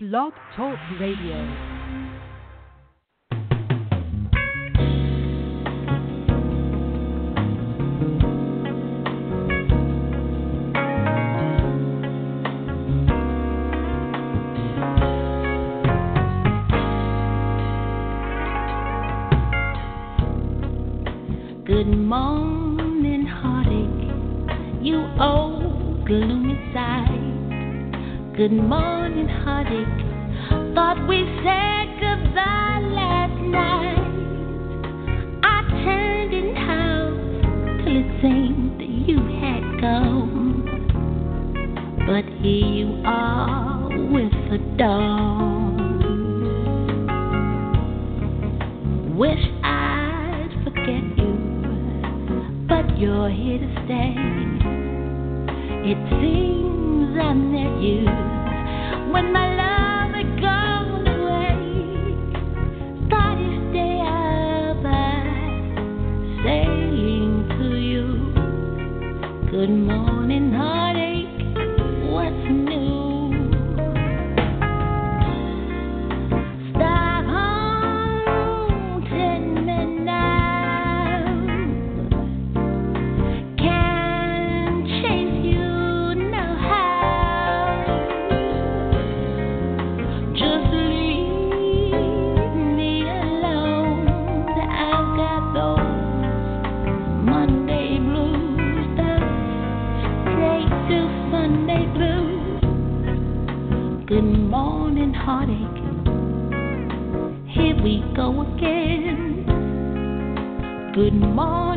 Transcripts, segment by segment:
Blog Talk Radio. Good morning, heartache. You old gloomy side. Good morning, heartache. Thought we said goodbye last night. I turned in house till it seemed that you had gone. But here you are with the dawn. Wish I'd forget you, but you're here to stay. It seems I met you when my Good morning,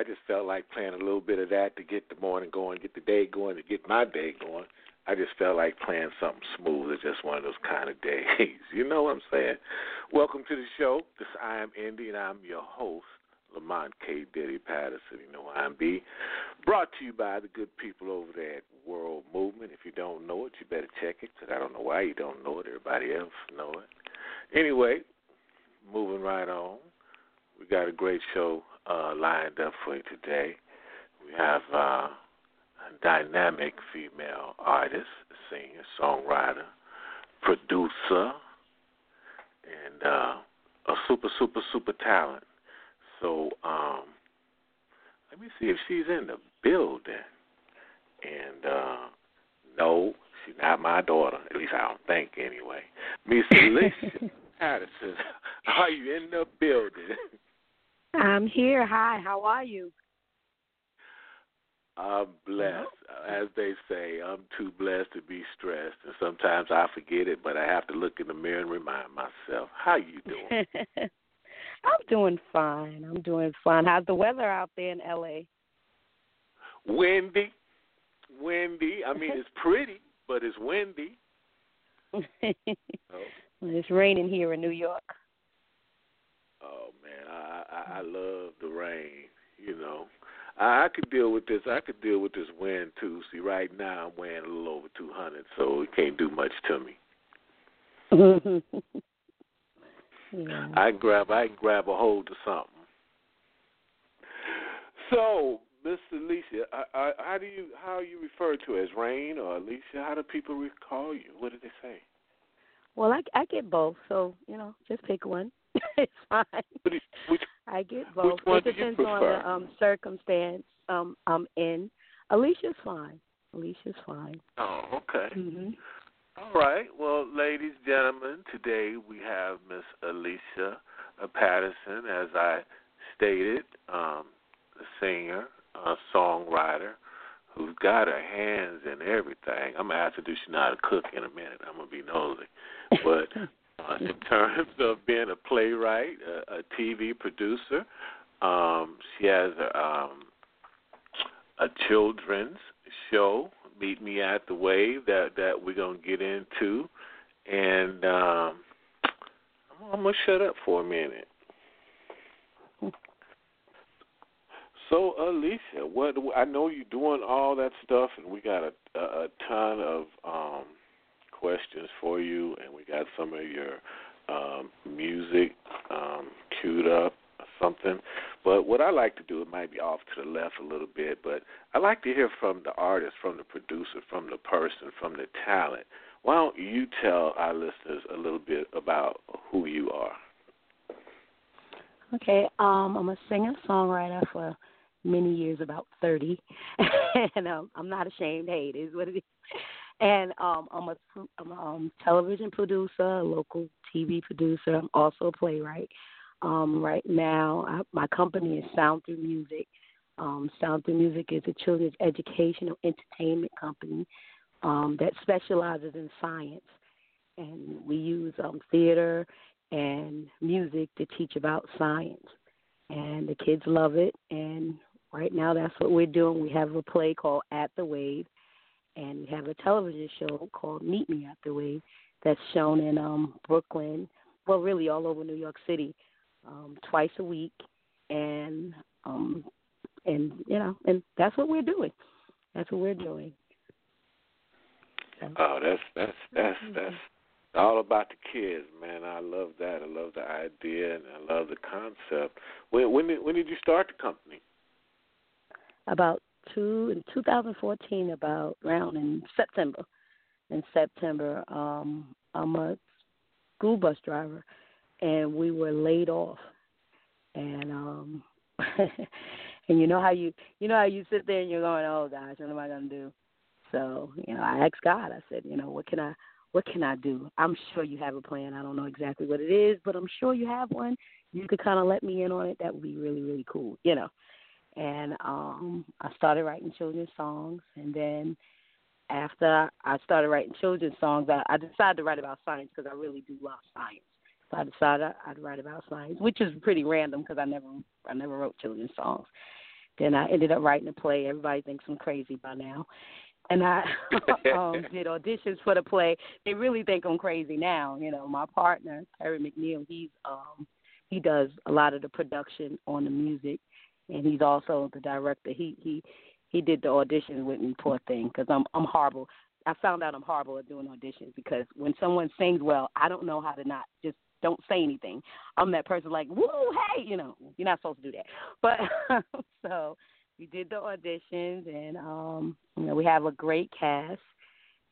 I just felt like playing a little bit of that to get the morning going, get the day going, to get my day going. I just felt like playing something smooth. It's just one of those kind of days. You know what I'm saying? Welcome to the show. This I am Indy and I'm your host, Lamont K. Diddy Patterson. You know I'm B. Brought to you by the good people over there at World Movement. If you don't know it, you better check it because I don't know why you don't know it. Everybody else know it. Anyway, moving right on. We got a great show uh, lined up for you today. We have uh, a dynamic female artist, singer, songwriter, producer, and uh, a super, super, super talent. So um, let me see if she's in the building. And uh, no, she's not my daughter. At least I don't think anyway. Miss Alicia Patterson, are you in the building? I'm here. Hi, how are you? I'm blessed. As they say, I'm too blessed to be stressed, and sometimes I forget it, but I have to look in the mirror and remind myself. How you doing? I'm doing fine. I'm doing fine. How's the weather out there in LA? windy, windy. I mean, it's pretty, but it's windy. Oh, it's raining here in New York. Oh man, I, I I love the rain. You know, I, I could deal with this. I could deal with this wind too. See, right now I'm weighing a little over 200, so it can't do much to me. yeah. I can grab I can grab a hold of something. So, Miss Alicia, I, I, how do you how are you referred to as Reygn or Alicia? How do people recall you? What did they say? Well, I I get both, so you know, just pick one. it's fine. Which I get both. it depends on the um circumstance um I'm in. Alicia's fine. Alicia's fine. oh, okay. Mhm. All right. Well, ladies, and gentlemen, today we have Miss Alicia uh, Patterson, as I stated, um, a singer, a songwriter, who's got her hands in everything. I'm gonna ask her do she know how to cook in a minute. I'm gonna be nosy, but uh, in terms of being a playwright, a, a TV producer. Um, she has a, um, a children's show, Meet Me at the Wave, that that we're gonna get into, and um, I'm gonna shut up for a minute. So, Alicia, what I know you're doing all that stuff, and we got a, a, a ton of um, questions for you, and we got some of your um, music um, queued up or something. But what I like to do, it might be off to the left a little bit, but I like to hear from the artist, from the producer, from the person, from the talent. Why don't you tell our listeners a little bit about who you are? Okay, um, I'm a singer songwriter for many years, about thirty, and um, I'm not ashamed. Hey, it is what it is. And um, I'm a I'm a um, television producer, a local TV producer. I'm also a playwright. Um, right now, I, my company is Sound Through Music. Um, Sound Through Music is a children's educational entertainment company um, that specializes in science, and we use um, theater and music to teach about science. And the kids love it. And right now, that's what we're doing. We have a play called At the Wave, and we have a television show called Meet Me at the Wave that's shown in um, Brooklyn, well, really all over New York City, um, twice a week. And um, and you know, and that's what we're doing. That's what we're doing. Oh, that's that's that's that's all about the kids, man. I love that. I love the idea and I love the concept. When when did when did you start the company? About two in 2014, about around in September. In September, um, I'm a school bus driver, and we were laid off, and um, and you know how you you know how you sit there and you're going, oh gosh, what am I gonna do? So you know, I asked God. I said, you know, what can I what can I do? I'm sure you have a plan. I don't know exactly what it is, but I'm sure you have one. You could kind of let me in on it. That would be really, really cool, you know. And um I started writing children's songs, and then after I started writing children's songs, I, I decided to write about science because I really do love science. So I decided I'd write about science, which is pretty random because I never I never wrote children's songs. Then I ended up writing a play. Everybody thinks I'm crazy by now, and I um, did auditions for the play. They really think I'm crazy now. You know, my partner Terry McNeil, he's um, he does a lot of the production on the music, and he's also the director. He he he did the auditions with me, poor thing, because I'm I'm horrible. I found out I'm horrible at doing auditions because when someone sings well, I don't know how to not just don't say anything. I'm that person like, woo, hey, you know, you're not supposed to do that. But so we did the auditions, and um, you know, we have a great cast.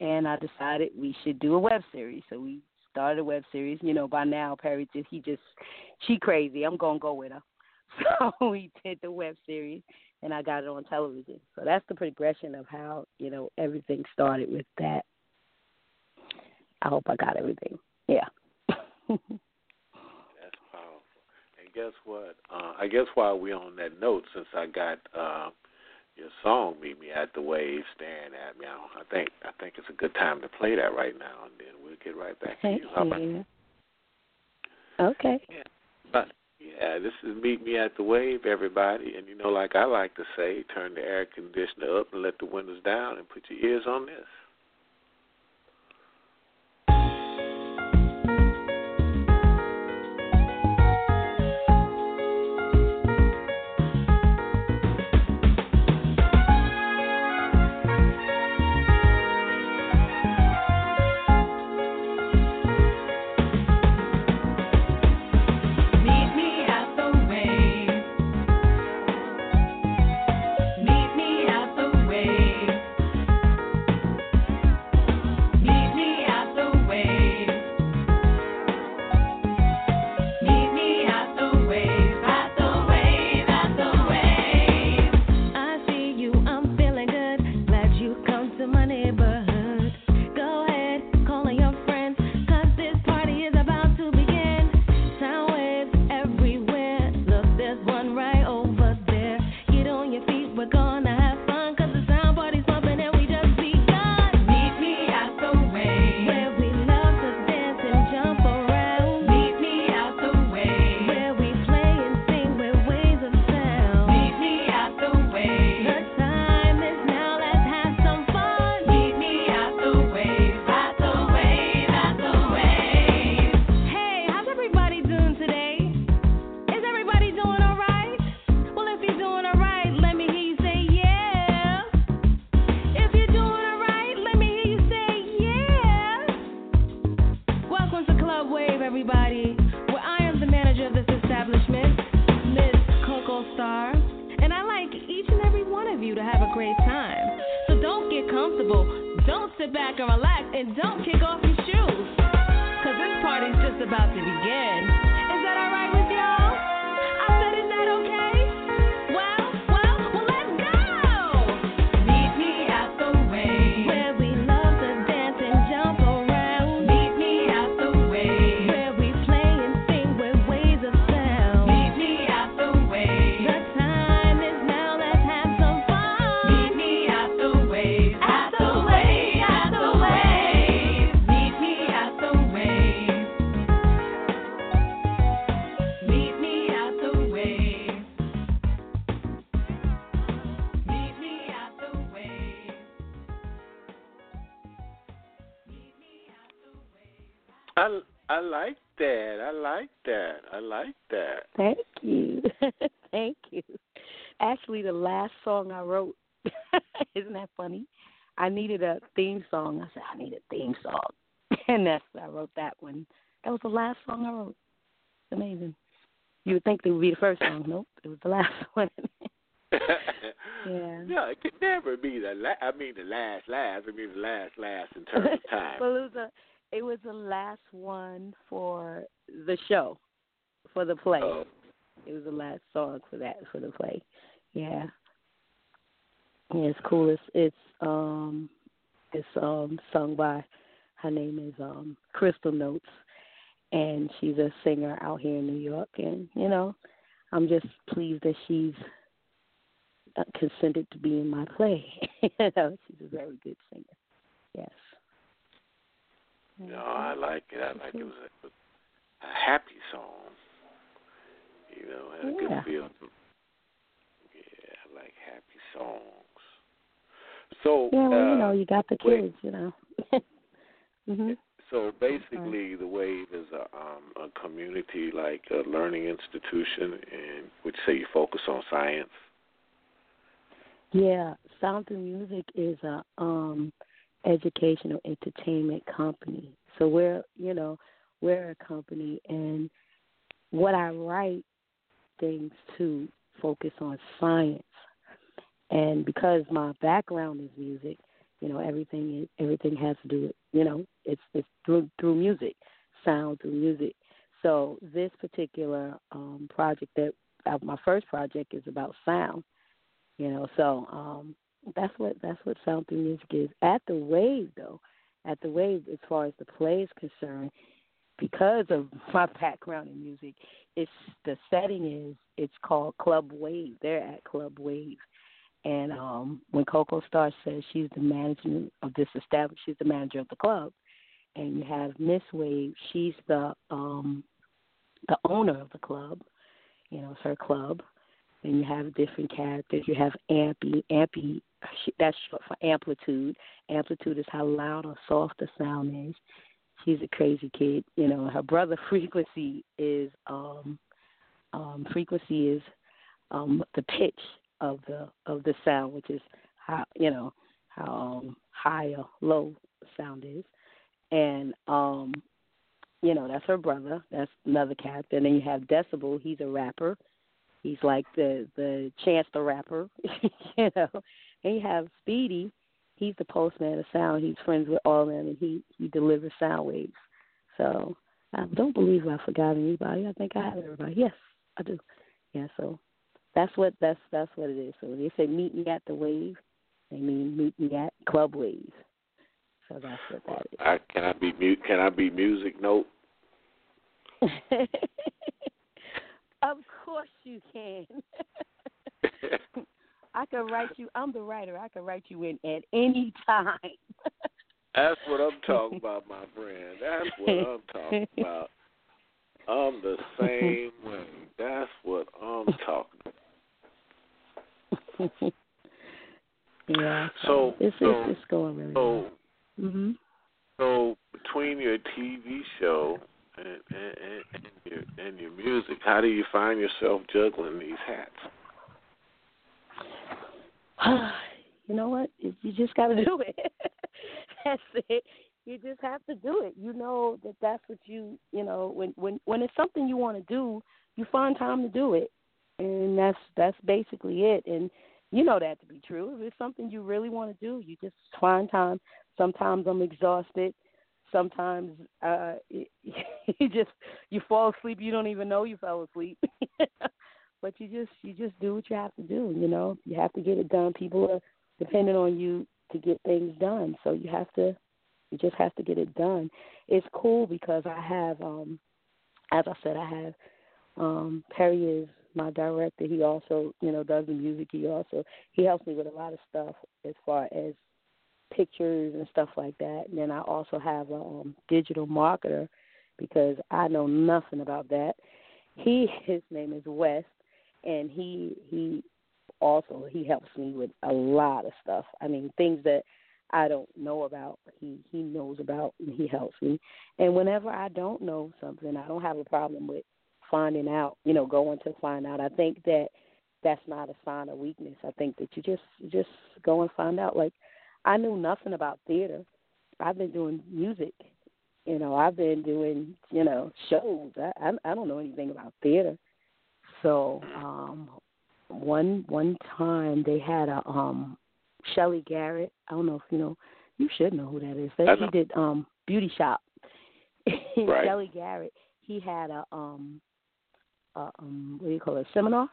And I decided we should do a web series. So we started a web series. You know, by now Perry just he just she crazy. I'm gonna go with her. So we did the web series, and I got it on television. So that's the progression of how you know everything started with that. I hope I got everything. Yeah. That's powerful. And guess what? Uh, I guess while we're on that note, since I got uh, your song "Meet Me at the Wave," staring at me, I think I think it's a good time to play that right now, and then we'll get right back Thank to you. You. Okay. Yeah. Yeah, this is Meet Me at the Wave, everybody. And you know, like I like to say, turn the air conditioner up and let the windows down and put your ears on this. I needed a theme song. I said, I need a theme song. And that's I wrote that one. That was the last song I wrote. It's amazing. You would think it would be the first song. Nope, it was the last one. Yeah. No, it could never be the la- I mean the last last. I mean the last last in terms of time. well, it was a, it was the last one for the show, for the play. Oh. It was the last song for that for the play. Yeah. Yeah, it's cool. It's it's um it's um sung by her name is um Crystal Notes and she's a singer out here in New York and you know, I'm just pleased that she's uh, consented to be in my play. you know, she's a very good singer. Yes. No, I like it. I like it. It was a, a happy song. You know, had a Yeah. good feel. Yeah, I like happy songs. So, Yeah, well, uh, you know, you got the wait. kids, you know. mhm. so basically, the Wave is a um, a community like a learning institution, and which say you focus on science. Yeah, Sound Through Music is a um educational entertainment company. So we're you know, we're a company and what I write things to focus on science. And because my background is music, you know, everything everything has to do with you know, it's it's through through music, sound through music. So this particular um project that uh, my first project is about sound you know so um that's what that's what sound through music is. At the wave though at the wave as far as the play is concerned because of my background in music it's the setting is it's called club wave. They're at club wave and um when coco star says she's the management of this establishment she's the manager of the club and you have miss wave she's the um the owner of the club you know it's her club and you have different characters. You have Ampy. Ampy, that's short for amplitude. Amplitude is how loud or soft the sound is. She's a crazy kid. You know, her brother Frequency is um um frequency is um the pitch of the of the sound, which is how you know, how um high or low sound is. And um you know, that's her brother. That's another character. And then you have Decibel, he's a rapper he's like the the Chance the Rapper, you know. And you have Speedy, he's the postman of sound. He's friends with all of them, and he he delivers sound waves. So I don't believe I forgot anybody. I think I have everybody. Yes, I do. Yeah, so that's what that's that's what it is. So when they say meet me at the wave, they mean meet me at Club Wave. So that's what that is. I, can I be mu- Can I be music note? of course you can. I can write you. I'm the writer. I can write you in at any time. That's what I'm talking about, my friend. That's what I'm talking about. I'm the same way. That's what I'm talking about. yeah. So- it's so- it's, it's going really So, well. Mhm. so between your TV show and, and, and, and your and your music, how do you find yourself juggling these hats? you know what? You you just got to do it. that's it. You just have to do it. You know that that's what you you know when when when it's something you want to do, you find time to do it. And that's that's basically it. And you know that to be true. If it's something you really want to do, you just find time. Sometimes I'm exhausted. Sometimes uh you just you fall asleep. You don't even know you fell asleep. but you just you just do what you have to do. You know, you have to get it done. People are dependent on you to get things done, so you have to you just have to get it done. It's cool because I have, um as I said, I have um Perry is my director. He also, you know, does the music. He also he helps me with a lot of stuff as far as pictures and stuff like that. And then I also have a um, digital marketer because I know nothing about that. He his name is West, and he he also he helps me with a lot of stuff. I mean things that I don't know about, he he knows about, and he helps me. And whenever I don't know something, I don't have a problem with finding out. You know, going to find out. I think that that's not a sign of weakness. I think that you just you just go and find out. Like I knew nothing about theater. I've been doing music. You know, I've been doing you know shows. I I, I don't know anything about theater. So um one one time they had a um Shelly Garrett. I don't know if you know. You should know who that is. But she did um Beauty Shop. Right. Shelly Garrett. He had a um a um what do you call it seminar,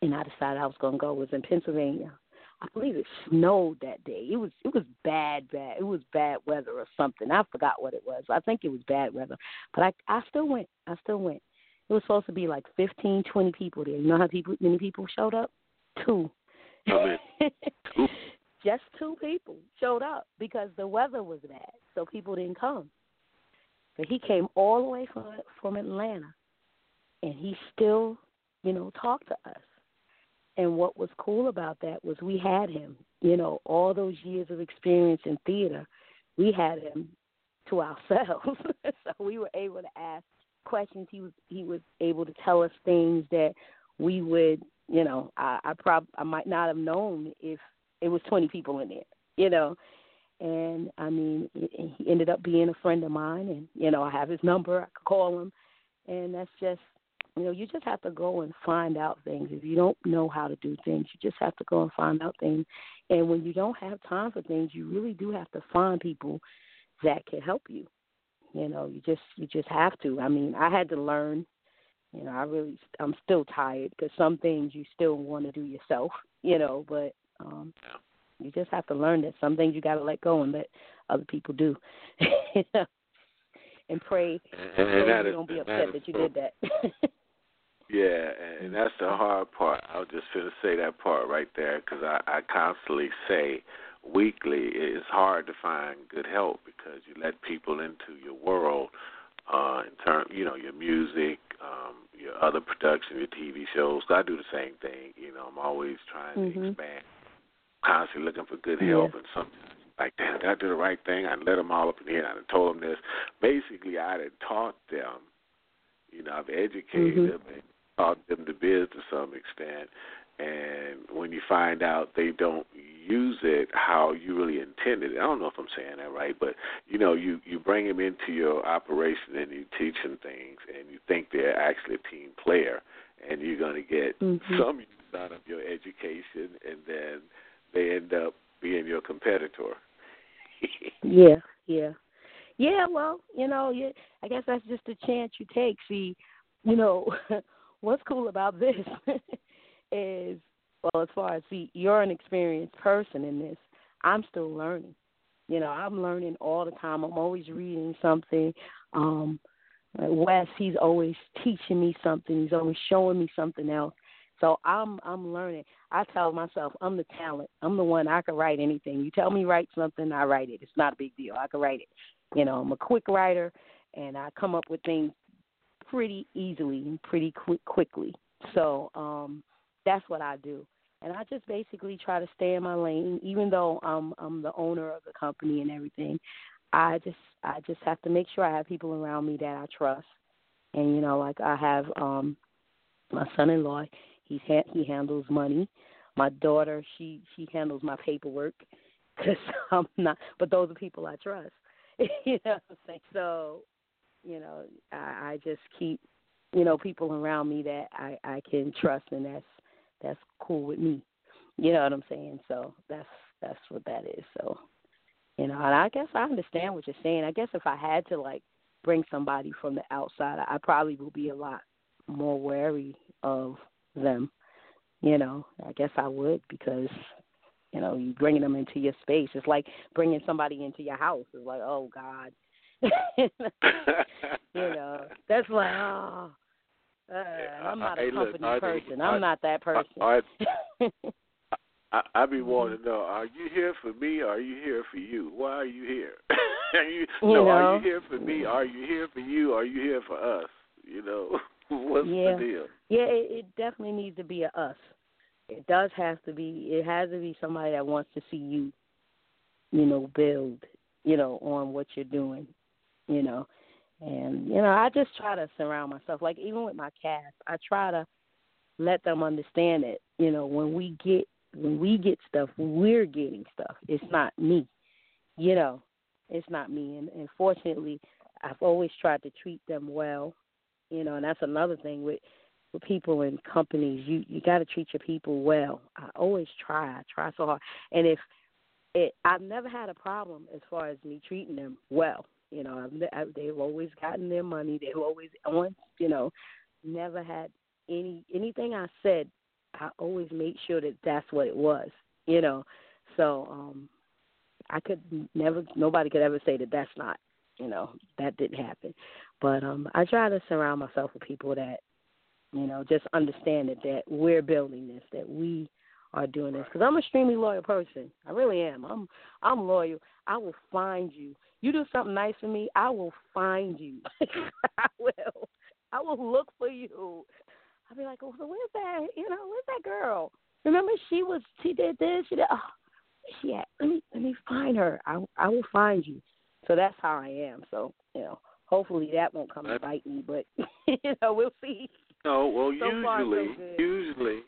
and I decided I was going to go. It was in Pennsylvania. I believe it snowed that day. It was it was bad, bad. It was bad weather or something. I forgot what it was. I think it was bad weather, but I I still went. I still went. It was supposed to be like fifteen, twenty people there. You know how people many people showed up? Two. Just two people showed up because the weather was bad, so people didn't come. But he came all the way from from Atlanta, and he still, you know, talked to us. And what was cool about that was we had him, you know, all those years of experience in theater, we had him to ourselves. so we were able to ask questions. He was he was able to tell us things that we would, you know, I, I prob I might not have known if it was twenty people in there, you know. And I mean, he he ended up being a friend of mine, and you know, I have his number. I could call him, and that's just you know, you just have to go and find out things. If you don't know how to do things, you just have to go and find out things. And when you don't have time for things, you really do have to find people that can help you. You know, you just you just have to. I mean, I had to learn. You know, I really I'm still tired because some things you still want to do yourself. You know, but um you just have to learn that some things you got to let go and let other people do. You know? and pray And, and that you is don't be upset that you did that. Yeah, and, and that's the hard part. I was just going to say that part right there because I, I constantly say weekly it's hard to find good help because you let people into your world uh in term you know your music um your other production your tv shows i do the same thing you know i'm always trying to Mhm. expand constantly looking for good Yeah. help and sometimes like damn did i do the right thing i let them all up in here and i told them this basically i had taught them you know i've educated Mhm. them and taught them the biz to some extent and when you find out they don't use it how you really intended it, I don't know if I'm saying that right, but you know, you you bring them into your operation and you teach them things, and you think they're actually a team player, and you're going to get Mhm. some use out of your education, and then they end up being your competitor. Yeah, yeah, yeah. Well, you know, yeah, I guess that's just a chance you take. See, you know, what's cool about this is, well, as far as see, you're an experienced person in this. I'm still learning. You know, I'm learning all the time. I'm always reading something. Um, Wes, he's always teaching me something. He's always showing me something else. So I'm I'm learning. I tell myself I'm the talent. I'm the one I can write anything. You tell me write something, I write it. It's not a big deal. I can write it. You know, I'm a quick writer, and I come up with things pretty easily and pretty quick quickly. So um, that's what I do. And I just basically try to stay in my lane, even though I'm I'm the owner of the company and everything. I just I just have to make sure I have people around me that I trust. And you know, like I have um my son-in-law, he's ha- he handles money. My daughter, she she handles my paperwork because I'm not. But those are people I trust. you know what I'm saying? So, you know, I, I just keep you know, people around me that I I can trust, and that's that's cool with me. You know what I'm saying? So that's that's what that is. So, you know, and I guess I understand what you're saying. I guess if I had to like bring somebody from the outside, I probably would be a lot more wary of them. You know, I guess I would because you know you bringing them into your space. It's like bringing somebody into your house. It's like, oh God, you know, that's like, oh, uh, I'm not a Hey, company I- person. I- I'm not that person. I, I, I be wanting to know: Are you here for me? Or are you here for you? Why are you here? are you, You no, are you here for me? Are you here for you? Are you here for us? You know, what's Yeah. the deal? Yeah, it, it definitely needs to be a us. It does have to be. It has to be somebody that wants to see you, you know, build, you know, on what you're doing, you know, and you know, I just try to surround myself. Like even with my cast, I try to let them understand that, you know, when we get when we get stuff, we're getting stuff. It's not me, you know, it's not me. And, and fortunately, I've always tried to treat them well, you know, and that's another thing with with people and companies, you you got to treat your people well. I always try. I try so hard, and if it, I've never had a problem as far as me treating them well. You know, I've, ne- I, they've always gotten their money. They've always on. You know, never had any anything I said. I always made sure that that's what it was. You know, so um I could never. Nobody could ever say that that's not. You know, that didn't happen. But um I try to surround myself with people that you know, just understand that that we're building this, that we are doing this. Because I'm an extremely loyal person. I really am. I'm I'm loyal. I will find you. You do something nice for me, I will find you. I will. I will look for you. I'll be like, oh, so where's that? You know, where's that girl? Remember, she was she did this. She did. Oh, she at? Let me let me find her. I I will find you. So that's how I am. So you know, hopefully that won't come and bite me, but you know, we'll see. No, well, So far, so usually, good. usually,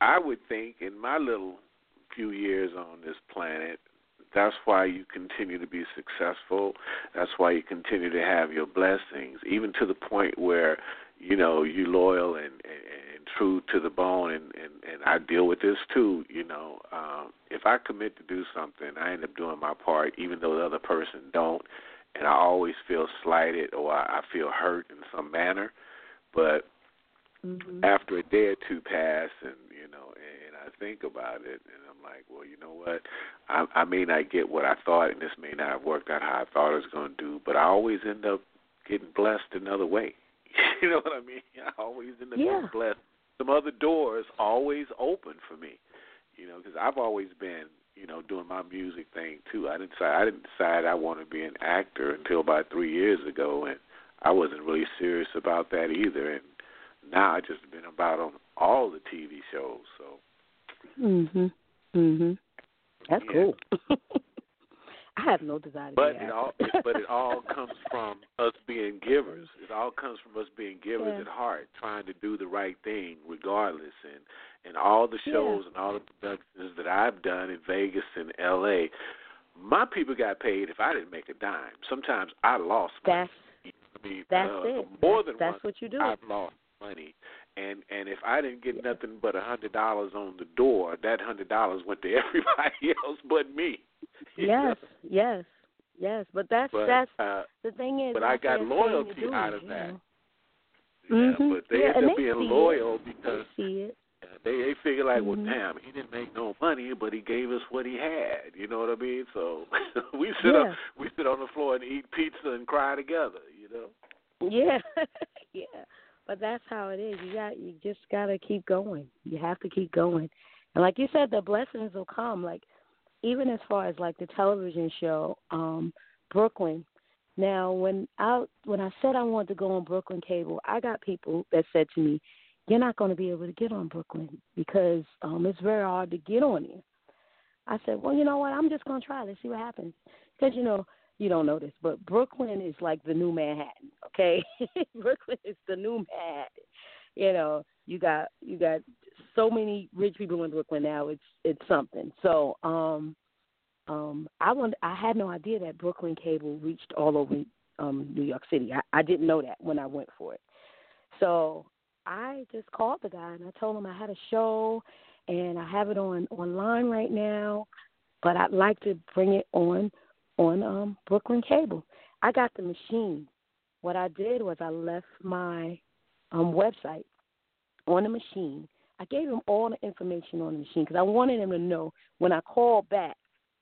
I would think in my little few years on this planet, that's why you continue to be successful. That's why you continue to have your blessings, even to the point where you know you're loyal and, and, and true to the bone. And, and and I deal with this too. You know, um, if I commit to do something, I end up doing my part, even though the other person don't. And I always feel slighted or I, I feel hurt in some manner. But Mm-hmm. after a day or two pass and you know and I think about it and I'm like, well, you know what? I I may not get what I thought and this may not have worked out how I thought it was going to do, but I always end up getting blessed another way. you know what I mean? I always end up Yeah. getting blessed. Some other doors always open for me. You know, because I've always been, you know, doing my music thing too. I didn't decide I didn't decide I want to be an actor until about 3 years ago and I wasn't really serious about that either and now I just been about on all the TV shows. So Mhm. Mhm. That's Yeah. cool. I have no desire to But it all, but it all comes from us being givers. It all comes from us being givers Yeah. at heart, trying to do the right thing regardless. And and all the Yeah. shows and all the productions that I've done in Vegas and L.A., my people got paid if I didn't make a dime. Sometimes I lost money. That's I mean, that's uh, it. More that's, than that's once what you do. I've lost money. And and if I didn't get nothing but a hundred dollars on the door, that hundred dollars went to everybody else but me. Yes, know? yes, yes. But that's But that's uh, the thing is. but I got loyalty out of that. yeah, Mhm. but they Yeah, end up they being it. loyal They because see it. uh, they they figure like, well, Mhm. damn, he didn't make no money, but he gave us what he had. You know what I mean? So we sit Yeah. up, we sit on the floor and eat pizza and cry together. You know. Yeah, yeah. But that's how it is. You got you just gotta keep going. You have to keep going. And like you said, the blessings will come. Like even as far as like the television show, um, Brooklyn. Now when I when I said I wanted to go on Brooklyn Cable, I got people that said to me, You're not gonna be able to get on Brooklyn because um it's very hard to get on here. I said, Well, you know what, I'm just gonna try, let's see what happens. Because you know, you don't know this, but Brooklyn is like the new Manhattan, okay? Brooklyn is the new Manhattan. You know, you got you got so many rich people in Brooklyn now. It's it's something. So, um um I want I had no idea that Brooklyn cable reached all over um New York City. I, I didn't know that when I went for it. So I just called the guy and I told him I had a show and I have it on online right now, but I'd like to bring it on on um Brooklyn Cable. I got the machine. What I did was I left my um website on the machine. I gave him all the information on the machine because I wanted him to know when I called back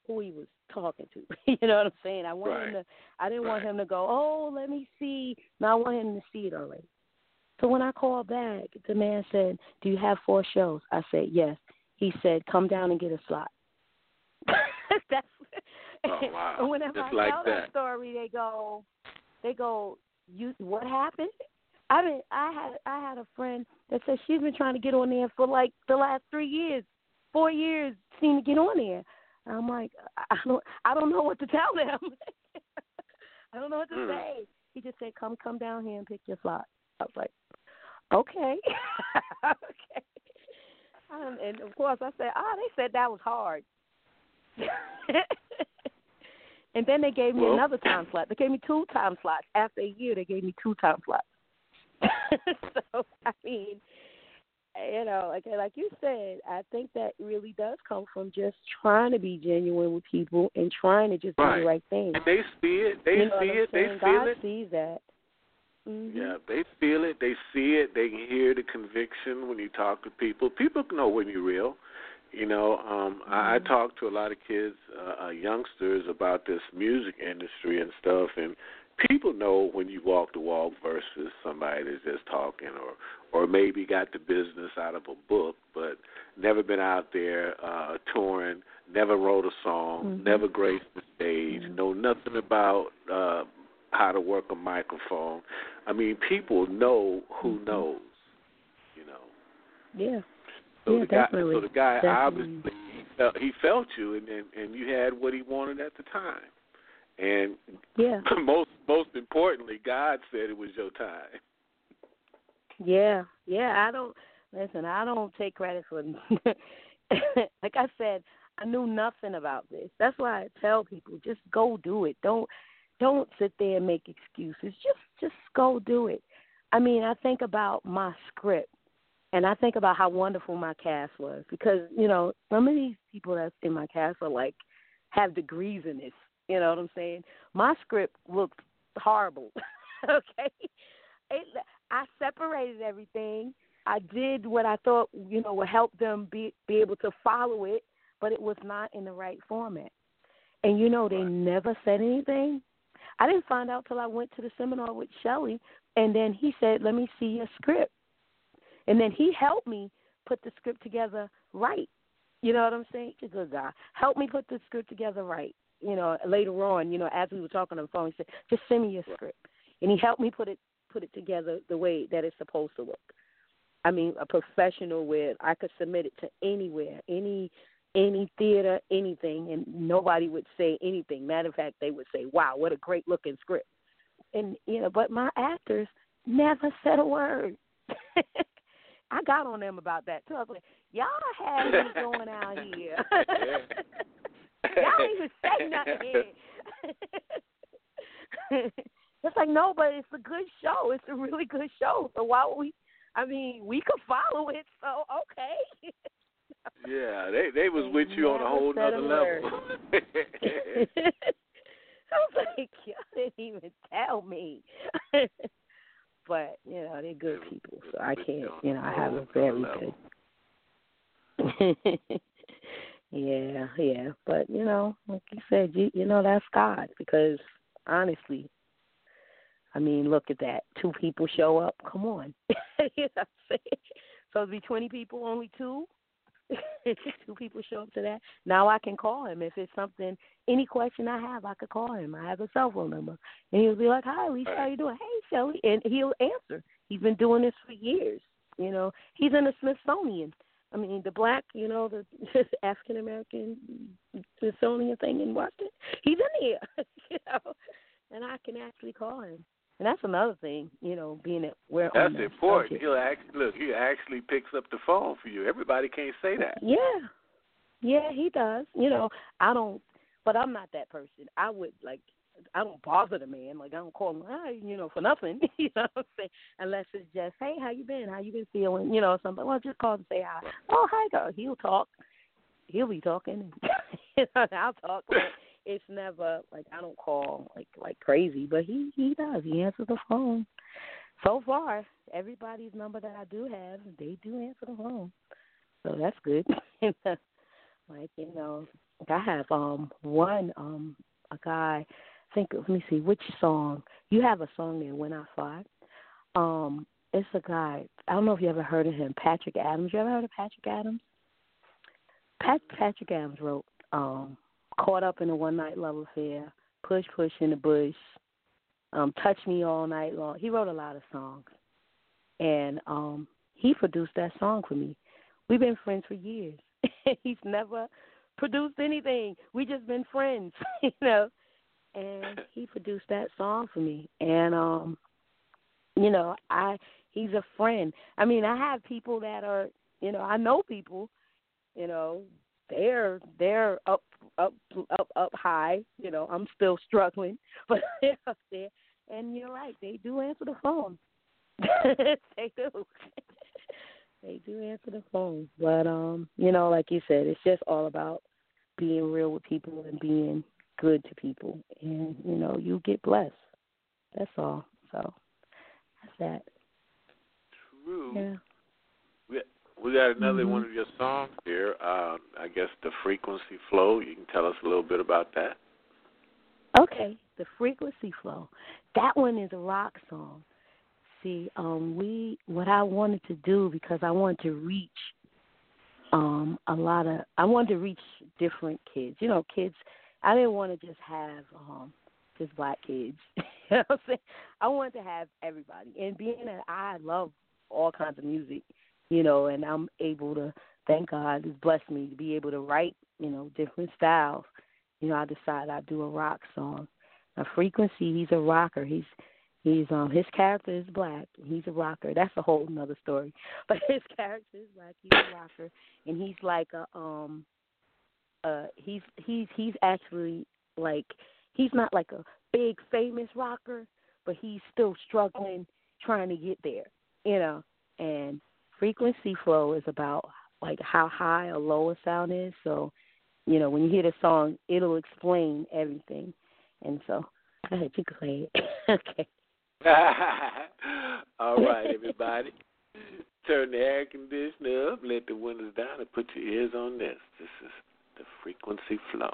who he was talking to. you know what I'm saying? I wanted him to. I didn't want him to go, oh, let me see. No, I want him to see it already. So when I called back, the man said, "Do you have four shows?" I said, "Yes." He said, "Come down and get a slot." That's Oh, wow. whenever Just I like tell that. story, they go, they go, "You what happened?" I mean, I had I had a friend that said she's been trying to get on there for like the last three years, four years, seen to get on there. And I'm like, I don't, I don't know what to tell them. I don't know what to Hmm. say. He just said, "Come, come down here and pick your slot." I was like, "Okay, okay." Um, and of course, I said, "Ah, they said that was hard." and then they gave me Well- another time slot. They gave me two time slots. After a year, they gave me two time slots. so I mean, you know, like like you said, I think that really does come from just trying to be genuine with people and trying to just do the right thing. And they see it. They you know see it. They feel God it. sees that. hmm Yeah, they feel it. They see it. They hear the conviction when you talk to people. People know when you're real. You know, um, I, I Mhm. talk to a lot of kids, uh, uh, youngsters, about this music industry and stuff, and people know when you walk the walk versus somebody that's just talking, or or maybe got the business out of a book, but never been out there uh, touring, never wrote a song, Mhm. never graced the stage, Mhm. know nothing about uh, how to work a microphone. I mean, people know who Mhm. knows, you know. Yeah. So Yeah, the guy, definitely. so the guy Definitely. obviously he felt, he felt you, and, and and you had what he wanted at the time. And Yeah. most most importantly, God said it was your time. Yeah, yeah. I don't listen. I don't take credit for. like I said, I knew nothing about this. That's why I tell people just go do it. Don't don't sit there and make excuses. Just just go do it. I mean, I think about my script, and I think about how wonderful my cast was because you know some of these people that's in my cast are like have degrees in this. You know what I'm saying? My script looked horrible. okay, it, I separated everything. I did what I thought you know would help them be be able to follow it, but it was not in the right format. And you know they never said anything. I didn't find out till I went to the seminar with Shelly, and then he said, "Let me see your script," and then he helped me put the script together right. You know what I'm saying? He's a good guy. Help me put the script together right. You know, later on, you know, as we were talking on the phone, he said, "Just send me your script," and he helped me put it put it together the way that it's supposed to look. I mean, a professional where I could submit it to anywhere, any any theater, anything, and nobody would say anything. Matter of fact, they would say, "Wow, what a great looking script." And you know, but my actors never said a word. I got on them about that too. I was like, "Y'all had me going out here. Y'all even say nothing." it's like no, but it's a good show. It's a really good show. So why would we? I mean, we could follow it. So okay. Yeah, they they was with you on a whole nother level. I was like, y'all didn't even tell me. But you know, they're good people, so I can't. You know, I have a very good. yeah, yeah, but you know, like you said, you you know that's God because honestly, I mean, look at that. Two people show up. Come on, you know what I'm saying? So it'd be twenty people, only two. two people show up to that. Now I can call him if it's something, any question I have, I could call him. I have a cell phone number, and he'll be like, "Hi, Lisa, how you doing? Hey, Shelly," and he'll answer. He's been doing this for years. You know, he's in the Smithsonian. I mean, the black, you know, the African American Smithsonian thing in Washington. He's in here, you know, and I can actually call him. And that's another thing, you know, being that we're on That's the important. He'll act, look. He actually picks up the phone for you. Everybody can't say that. Yeah. Yeah, he does. You know, I don't but I'm not that person. I would like I don't bother the man. Like I don't call him, you know, for nothing. you know what I'm saying? Unless it's just, hey, how you been? How you been feeling? You know, something. Well, just call and say hi. Oh, hi, girl. He'll talk. He'll be talking. I'll talk. But it's never like I don't call like like crazy, but he he does. He answers the phone. So far, everybody's number that I do have, they do answer the phone. So that's good. like you know, I have um one um a guy. Think let me see which song you have a song there when I fly. Um, it's a guy. I don't know if you ever heard of him, Patrick Adams. You ever heard of Patrick Adams? Pat Patrick Adams wrote um Caught Up in a One Night Love Affair, Push Push in the Bush, um, Touch Me All Night Long. He wrote a lot of songs. And um he produced that song for me. We've been friends for years. He's never produced anything. We just been friends, you know. And he produced that song for me. And um you know, I he's a friend. I mean, I have people that are, you know, I know people, you know, they're they're up up up up high, you know, I'm still struggling, but they're up there. And you're right, they do answer the phone. they do. they do answer the phone. But um, you know, like you said, it's just all about being real with people and being good to people and, you know, you get blessed. That's all. So that's that. True. Yeah. We got another Mhm. one of your songs here. Uh, I guess the frequency flow. You can tell us a little bit about that. Okay, the frequency flow. That one is a rock song. See, um, we what I wanted to do because I wanted to reach um a lot of I wanted to reach different kids. You know, kids I didn't want to just have um just black kids. you know what I'm saying? I wanted to have everybody. And being that I love all kinds of music, you know, and I'm able to thank God has blessed me to be able to write, you know, different styles. You know, I decided I'd do a rock song. Now frequency, he's a rocker. He's he's um his character is black. He's a rocker. That's a whole another story. But his character is black, he's a rocker. And he's like a um uh he's he's he's actually like he's not like a big famous rocker, but he's still struggling trying to get there, you know. And frequency flow is about like how high or low a sound is. So, you know, when you hear the song, it'll explain everything. And so, ahead, you can play it. okay. All right, everybody. Turn the air conditioner up, let the windows down, and put your ears on this. This is the frequency flow.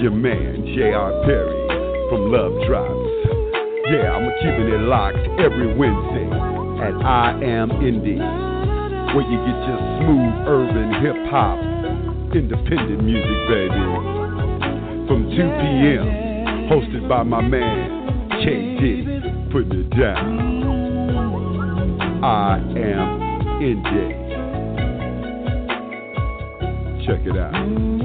Your man, J.R. Perry from Love Drops. Yeah, I'm keeping it locked every Wednesday at I Am Indie, where you get your smooth urban hip hop, independent music, baby. From 2 p.m., hosted by my man, K. Diddy, putting it down. I Am Indie. Check it out.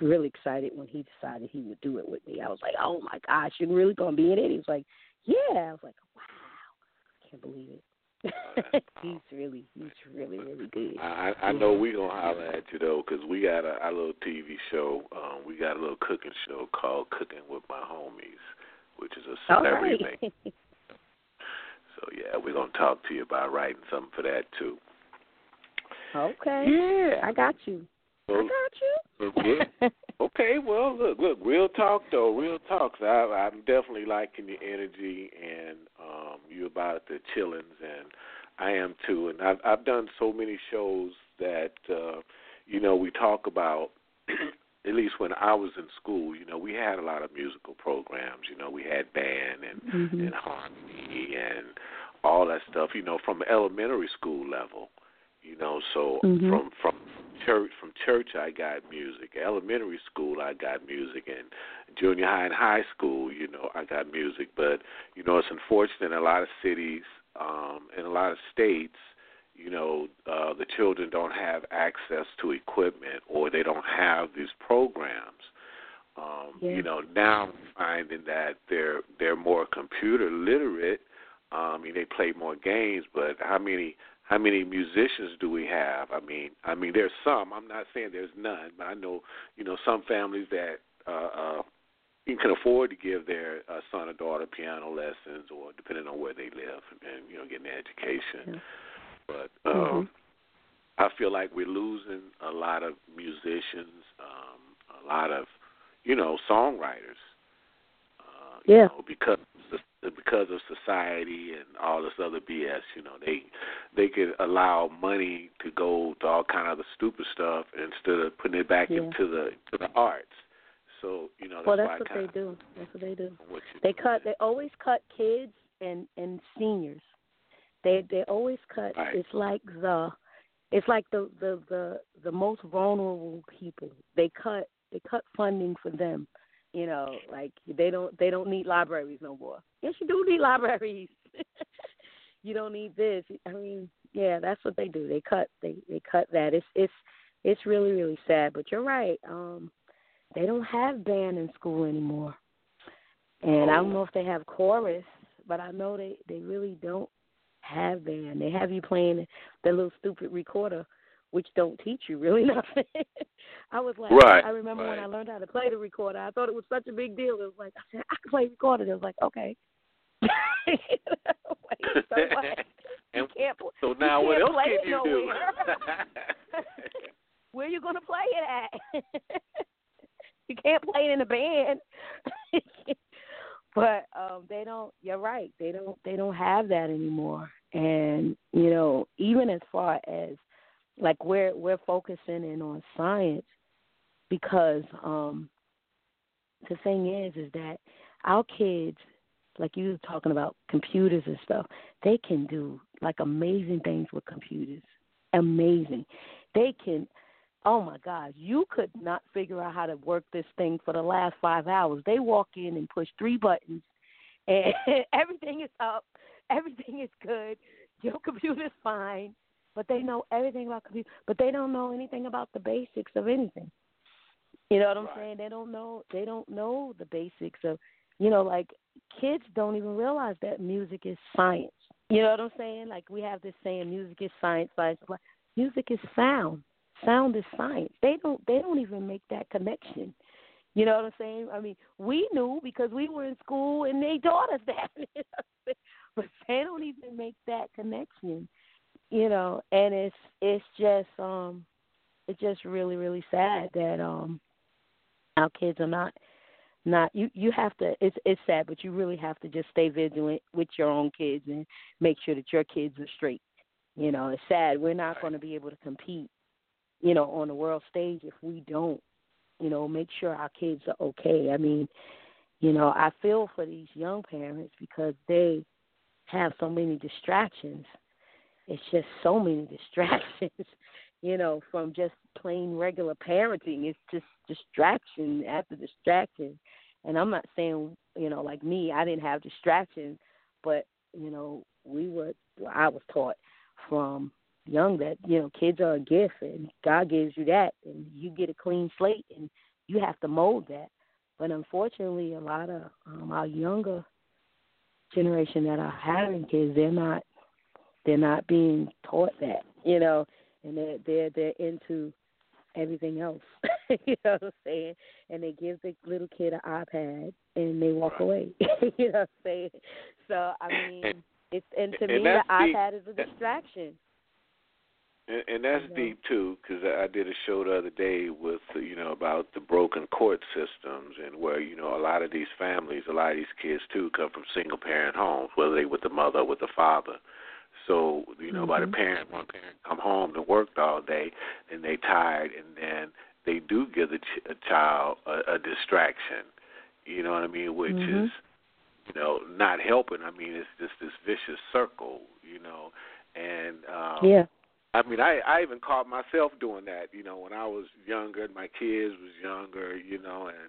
Was really excited when he decided he would do it with me. I was like, oh my gosh, you're really gonna be in it? He was like, yeah. I was like, wow, I can't believe it. he's really, he's really, really good. I I know we're gonna holler at you though, 'cause we got a, our little TV show. Um, we got a little cooking show called Cooking with My Homies, which is a celebrity right. thing. So yeah, we're gonna talk to you about writing something for that too. okay. Yeah. I got you. I got you. yeah. Okay, well, look, look, real talk though, real talk. 'cause I, I'm definitely liking your energy and um, you about the chillings, and I am too. And I've I've done so many shows that uh, you know we talk about. at least when I was in school, you know, we had a lot of musical programs. You know, we had band and Mhm. and harmony and all that stuff. You know, from elementary school level. You know, so Mhm. from from church from church I got music. Elementary school I got music and junior high and high school, you know, I got music. But, you know, it's unfortunate in a lot of cities, um, in a lot of states, you know, uh the children don't have access to equipment or they don't have these programs. Um, Yeah. you know, now I'm finding that they're they're more computer literate. Um, I mean, they play more games, but how many how many musicians do we have? I mean, I mean, there's some. I'm not saying there's none, but I know, you know, some families that uh, uh, can afford to give their uh, son or daughter piano lessons, or depending on where they live, and, you know, getting an education. Yeah. But um, I feel like we're losing a lot of musicians, um, a lot of, you know, songwriters. Uh, you Yeah. know, because because of society and all this other BS, you know, they they could allow money to go to all kind of the stupid stuff instead of putting it back Yeah. into the to the arts. So you know, that's well, that's what they kinda, do. That's what they do. What They cut. is- They always cut kids and and seniors. They they always cut. Right. It's like the, it's like the the the the most vulnerable people. They cut they cut funding for them. You know, like they don't they don't need libraries no more. Yes, you do need libraries. you don't need this. I mean, yeah, that's what they do. They cut they they cut that. It's it's it's really really sad. But you're right. Um, they don't have band in school anymore, and I don't know if they have chorus, but I know they they really don't have band. They have you playing the little stupid recorder, which don't teach you really nothing. I was like, Right, I remember when. I learned how to play the recorder, I thought it was such a big deal. It was like I said I can play recorder. It was like okay. You know, like, so and can't, pl- so now what else can you do? Where you gonna play it at? you can't play it in a band. but um they don't you're right. They don't they don't have that anymore. And, you know, even as far as like we're we're focusing in on science because um the thing is is that our kids like you were talking about computers and stuff, they can do like amazing things with computers. Amazing. They can oh my God, you could not figure out how to work this thing for the last five hours. They walk in and push three buttons and everything is up, everything is good, your computer's fine, but they know everything about computer but they don't know anything about the basics of anything. You know what I'm Right. saying? They don't know they don't know the basics of you know, like kids don't even realize that music is science. You know what I'm saying? Like we have this saying music is science, science is. Music is sound. Sound is science. They don't they don't even make that connection. You know what I'm saying? I mean, we knew because we were in school and they taught us that. You know what I'm saying? but they don't even make that connection. You know, and it's it's just um it's just really, really sad that um our kids are not not you you have to it's it's sad but you really have to just stay vigilant with your own kids and make sure that your kids are straight. You know it's sad. We're not going to be able to compete you know on the world stage if we don't you know make sure our kids are okay. I mean you know i feel for these young parents because they have so many distractions it's just so many distractions you know from just plain regular parenting. It's just distraction after distraction. And i'm not saying you know like me i didn't have distractions but you know we were i was taught from young that you know kids are a gift and god gives you that and you get a clean slate and you have to mold that. But unfortunately a lot of um our younger generation that are having kids they're not they're not being taught that you know and they're they're they're into everything else you know what i'm saying and they give the little kid an ipad and they walk Right. away you know what i'm saying so i mean And- it's and to and me the ipad is a distraction And, and that's Yeah. deep too, because I did a show the other day with you know about the broken court systems and where you know a lot of these families, a lot of these kids too, come from single parent homes, whether they with the mother or with the father. So you know, by the Mhm. parent, one parent come home and worked all day, and they tired, and then they do give the ch- a child a, a distraction. You know what I mean? Which Mhm. is you know not helping. I mean, it's just this vicious circle. You know, and um, yeah I mean, I I even caught myself doing that. You know, when I was younger, and my kids was younger. You know, and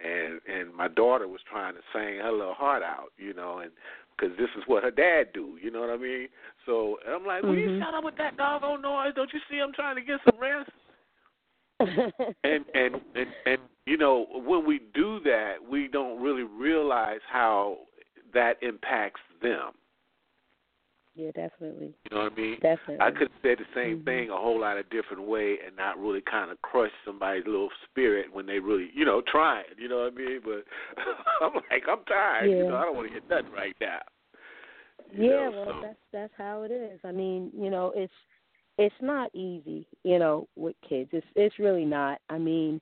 and and my daughter was trying to sing her little heart out. You know, and because this is what her dad do. You know what I mean? So I'm like, will you Mhm. shut up with that doggone noise? Don't you see I'm trying to get some rest? and and and and you know when we do that we don't really realize how that impacts them yeah definitely you know what i mean definitely i could have said the same Mhm. thing a whole lot of different way and not really kind of crush somebody's little spirit when they really you know trying you know what i mean but i'm like i'm tired you know i don't want to get nothing right now You yeah, know, well, so- that's that's how it is. I mean, you know, it's it's not easy, you know, with kids. It's it's really not. I mean,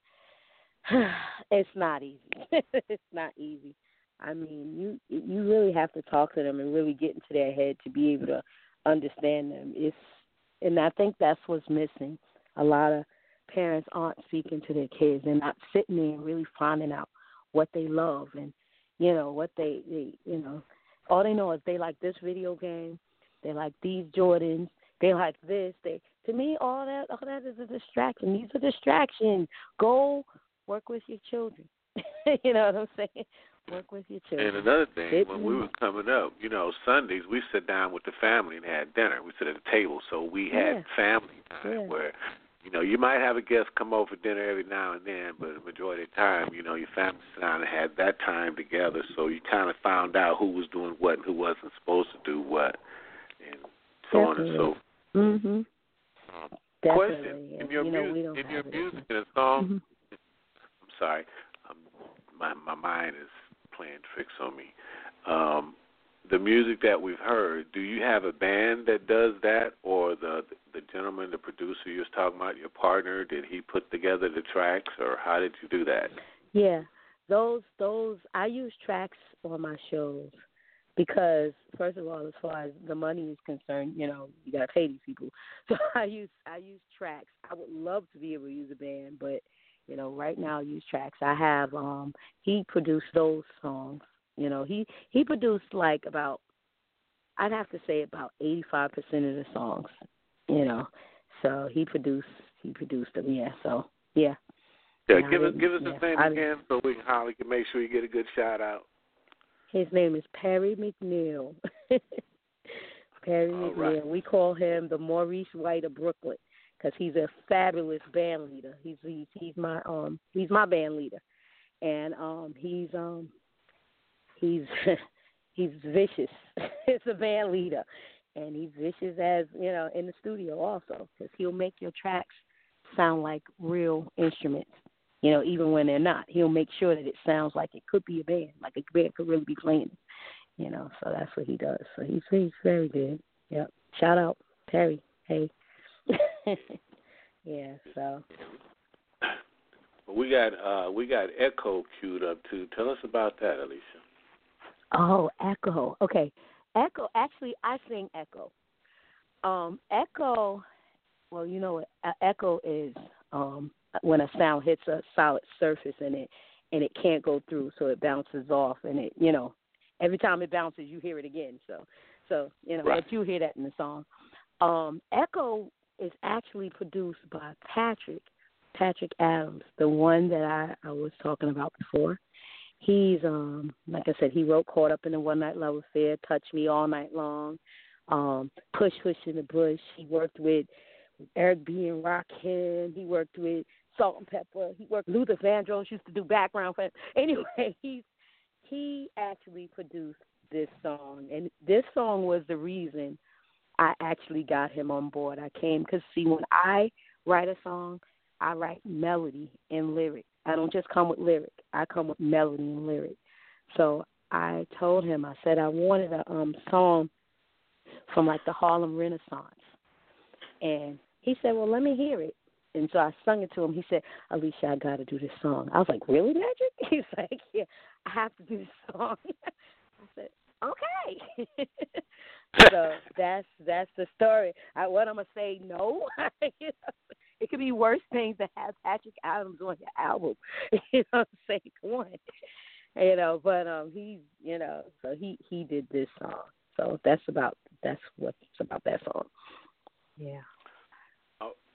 it's not easy. it's not easy. I mean, you you really have to talk to them and really get into their head to be able to understand them. It's and I think that's what's missing. A lot of parents aren't speaking to their kids. They're not sitting there and really finding out what they love and you know what they, they you know all they know is they like this video game, they like these Jordans, they like this. They to me all that all that is a distraction. These are distractions. Go work with your children. you know what I'm saying? Work with your children. And another thing, Sit when we were coming up, you know, Sundays we sit down with the family and had dinner. We sit at a table, so we had Yeah. family time Yeah. where, you know, you might have a guest come over for dinner every now and then, but the majority of the time, you know, your family sat down and had that time together. So you kind of found out who was doing what and who wasn't supposed to do what, and so on and so. Mhm. Um, Definitely. Question: yeah. In your you know, music, don't in your music and song, Mhm. I'm sorry, um, my my mind is playing tricks on me. Um, the music that we've heard, do you have a band that does that, or the the gentleman, the producer you was talking about, your partner, did he put together the tracks, or how did you do that? Yeah, those those I use tracks on my shows because first of all, as far as the money is concerned, you know you gotta pay these people. So I use I use tracks. I would love to be able to use a band, but you know right now use tracks. I have um he produced those songs. You know he he produced like about I'd have to say about eighty five percent of the songs. You know, so he produced he produced them. Yeah, so yeah. Yeah, I give us give us yeah, his name I- again so we can Holly can make sure you get a good shout out. His name is Perry McNeil. Perry All McNeil. right. We call him the Maurice White of Brooklyn because he's a fabulous band leader. He's he's he's my um he's my band leader, and um he's um he's he's vicious. it's a band leader, and he's vicious as you know in the studio also because he'll make your tracks sound like real instruments. You know, even when they're not, he'll make sure that it sounds like it could be a band, like a band could really be playing. You know, so that's what he does. So he's he's very good. Yep. Shout out Terry. Hey. yeah. So We got uh we got Echo queued up too. Tell us about that, Alicia. Oh, Echo. Okay. Echo actually I sing Echo. Um Echo well, you know what Echo is um when a sound hits a solid surface and it and it can't go through so it bounces off and it you know every time it bounces you hear it again. So so, you know, Right. but you hear that in the song. Um Echo is actually produced by Patrick Patrick Adams, the one that I, I was talking about before. He's um like I said, he wrote Caught Up in the One Night Love Affair, Touch Me All Night Long, um, Push Push in the Bush. He worked with Eric B and Rakim. He worked with Salt-N-Pepa. He worked Luther Vandross used to do background for him. Anyway, he's he actually produced this song and this song was the reason I actually got him on board. I came because see when I write a song, I write melody and lyric. I don't just come with lyric. I come with melody and lyric. So I told him, I said I wanted a um song from like the Harlem Renaissance. And he said, Well, let me hear it. And so I sung it to him. He said, Alicia, I got to do this song. I was like, Really, Magic? He's like, Yeah, I have to do this song. I said, Okay. so that's that's the story. I, what I'm gonna say? No, you know, it could be worse things to have Patrick Adams on your album. You know, what I'm saying, come on, you know. But um, he's you know, so he he did this song. So that's about that's what's about that song. Yeah.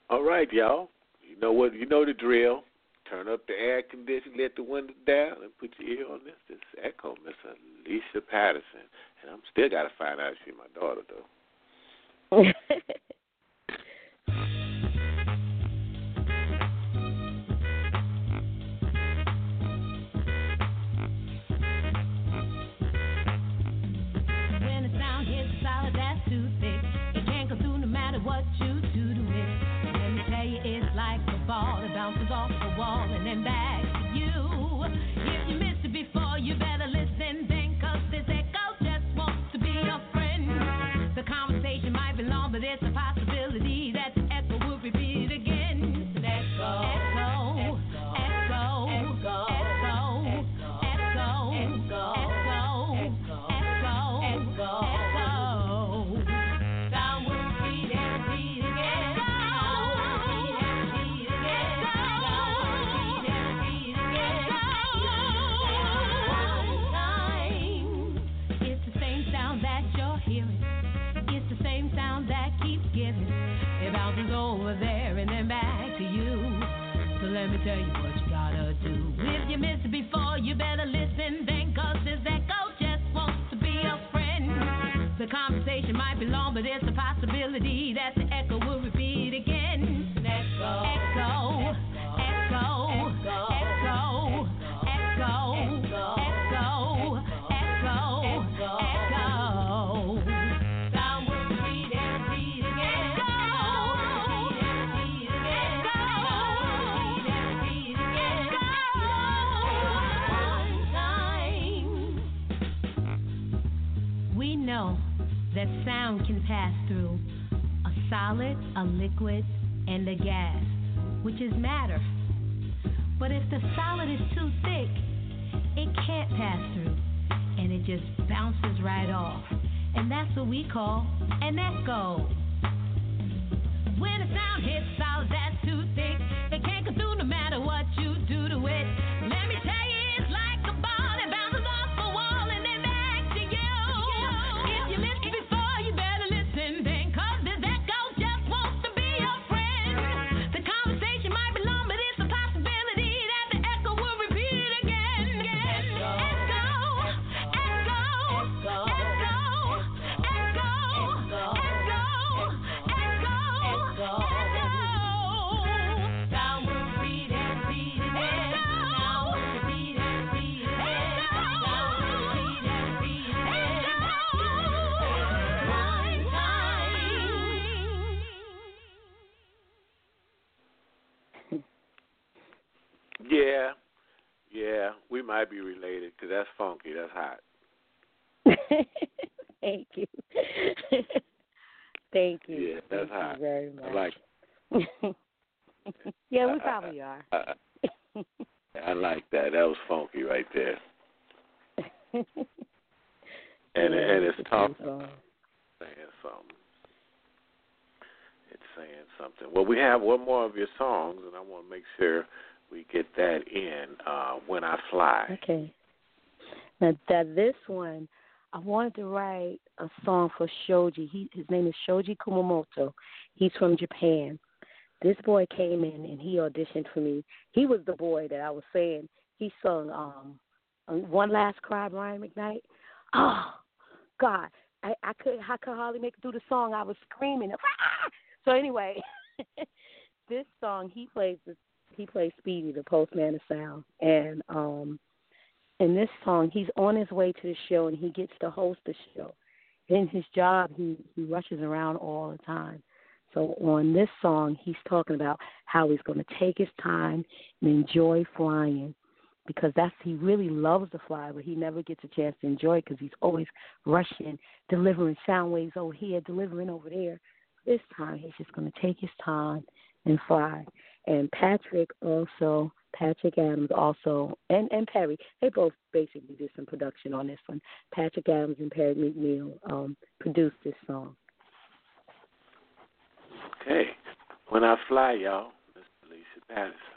All right, y'all. You know what? You know the drill. Turn up the air conditioning, let the window down, and put your ear on this. This is Echo, Miss Alicia Patterson, and I'm still got to find out if she's my daughter though. When the sound hits solid, that's too thick. It can't go through no matter what you do to it. Let me tell you, it's like a ball that bounces off and then back to you let me tell you what you gotta do. If you missed it before, you better listen then, cause this echo just wants to be a friend. The conversation might be long, but it's a possibility that the echo will solid, a liquid, and a gas, which is matter. But if the solid is too thick, it can't pass through, and it just bounces right off. And that's what we call an echo. When a sound hits solid that's too thick, Yeah, yeah, we might be related because that's funky. That's hot. Thank you. Thank you. Yeah, that's Thank hot. you very much. I like. yeah, we probably are. Uh, I like that. That was funky right there. And and it's a talking, saying something. It's saying something. Well, we have one more of your songs, and I want to make sure we get that in. Uh, when I fly. Okay. Now that this one, I wanted to write a song for Shoji. He his name is Shoji Kumamoto. He's from Japan. This boy came in and he auditioned for me. He was the boy that I was saying. He sung um One Last Cry, Brian McKnight. Oh God. I, I could I could hardly make it through the song. I was screaming. Ah! So anyway, this song he plays this he plays Speedy, the postman of sound. And um in this song he's on his way to the show and he gets to host the show. In his job he, he rushes around all the time. So on this song he's talking about how he's gonna take his time and enjoy flying because that's he really loves to fly, but he never gets a chance to enjoy because he's always rushing, delivering sound waves over here, delivering over there. This time he's just going to take his time and fly. And Patrick also, Patrick Adams also, and and Perry, they both basically did some production on this one. Patrick Adams and Perry McNeil um, produced this song. Okay. When I fly, y'all, Miss Alicia Patterson.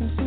Happens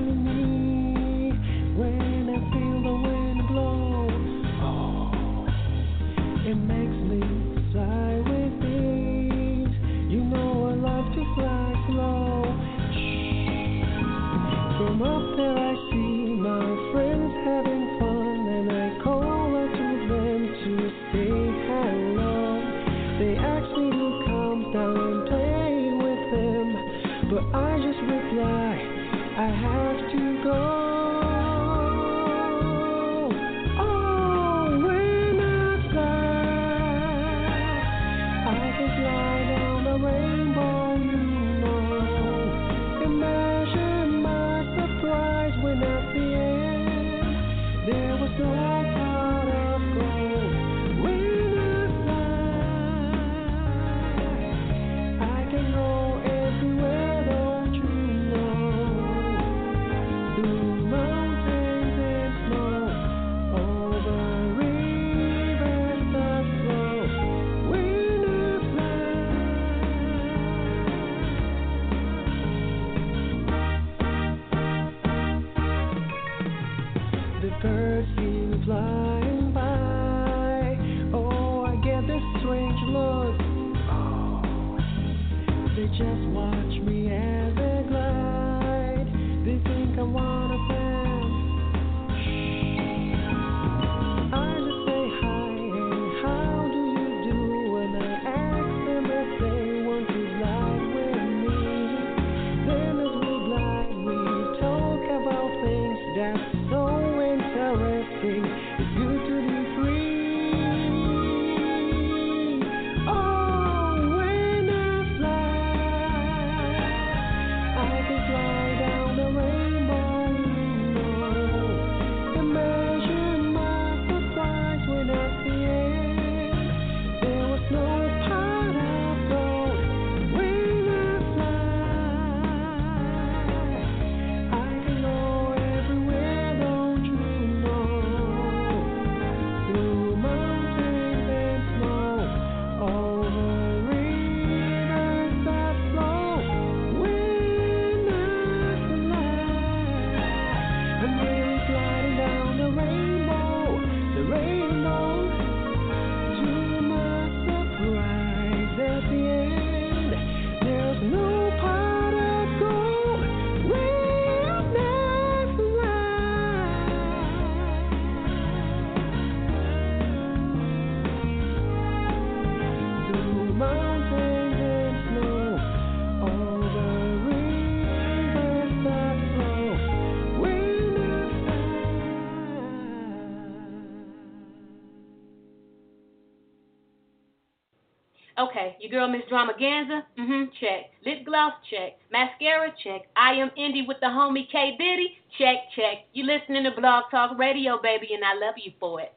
your girl Miss Dramaganza, mm-hmm, check. Lip gloss, check. Mascara, check. I am Indie with the homie K Diddy, check, check. You listening to Blog Talk Radio, baby, and I love you for it.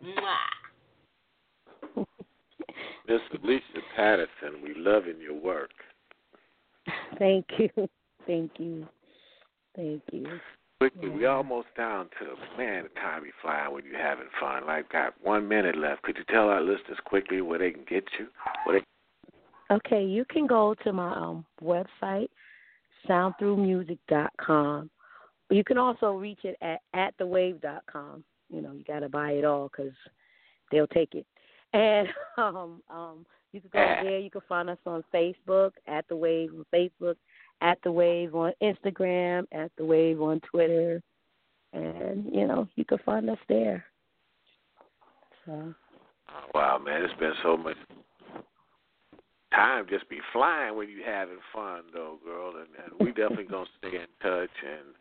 Mwah. Miss Alicia Patterson, we loving your work. Thank you. Thank you. Thank you. Quickly, we almost down to man. The time you flying when you're having fun. Like, got one minute left. Could you tell our listeners quickly where they can get you? Where they Okay, you can go to my um, website, soundthroughmusic.com. You can also reach it at atthewave.com. You know, you got to buy it all because they'll take it. And um, um, you can go there. You can find us on Facebook, at the Wave on Facebook, at the Wave on Instagram, at the Wave on Twitter, and you know you can find us there. So. Wow, man, it's been so much time just be flying when you having fun, though, girl. And, and we definitely gonna stay in touch, and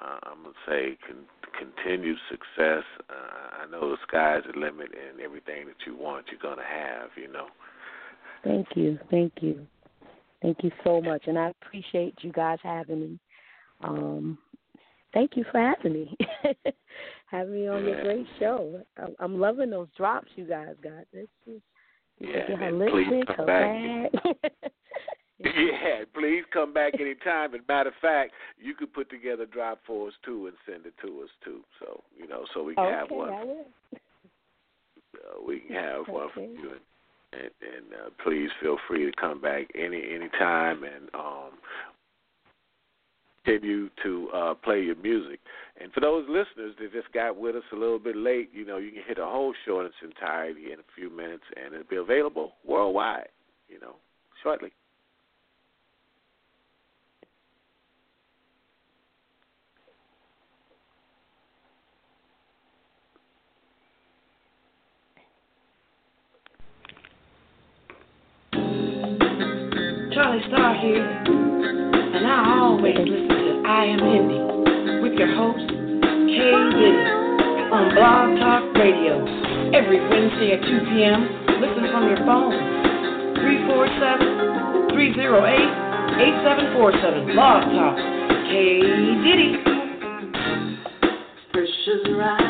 uh, I'm gonna say con- continued success. Uh, I know the sky's the limit, and everything that you want, you're gonna have. You know. Thank you, thank you, thank you so much, and I appreciate you guys having me. Um, thank you for having me, having me on your great show. I'm, I'm loving those drops you guys got. This is Yeah, please come back. Yeah, please come back anytime. And matter of fact, you could put together a drop for us too and send it to us too. So you know, so we can have okay, one. I will. Uh, we can have one for you. And and, and uh, please feel free to come back any any time and um continue to uh play your music. And for those listeners that just got with us a little bit late, you know, you can hit a whole show in its entirety in a few minutes and it'll be available worldwide, you know, shortly. Charlie Starr here, I Am Indie with your host, Kay Diddy, on Blog Talk Radio every Wednesday at 2 p.m. Listen from your phone, 347 308 8747. Blog Talk, Kay Diddy. Pressure's right.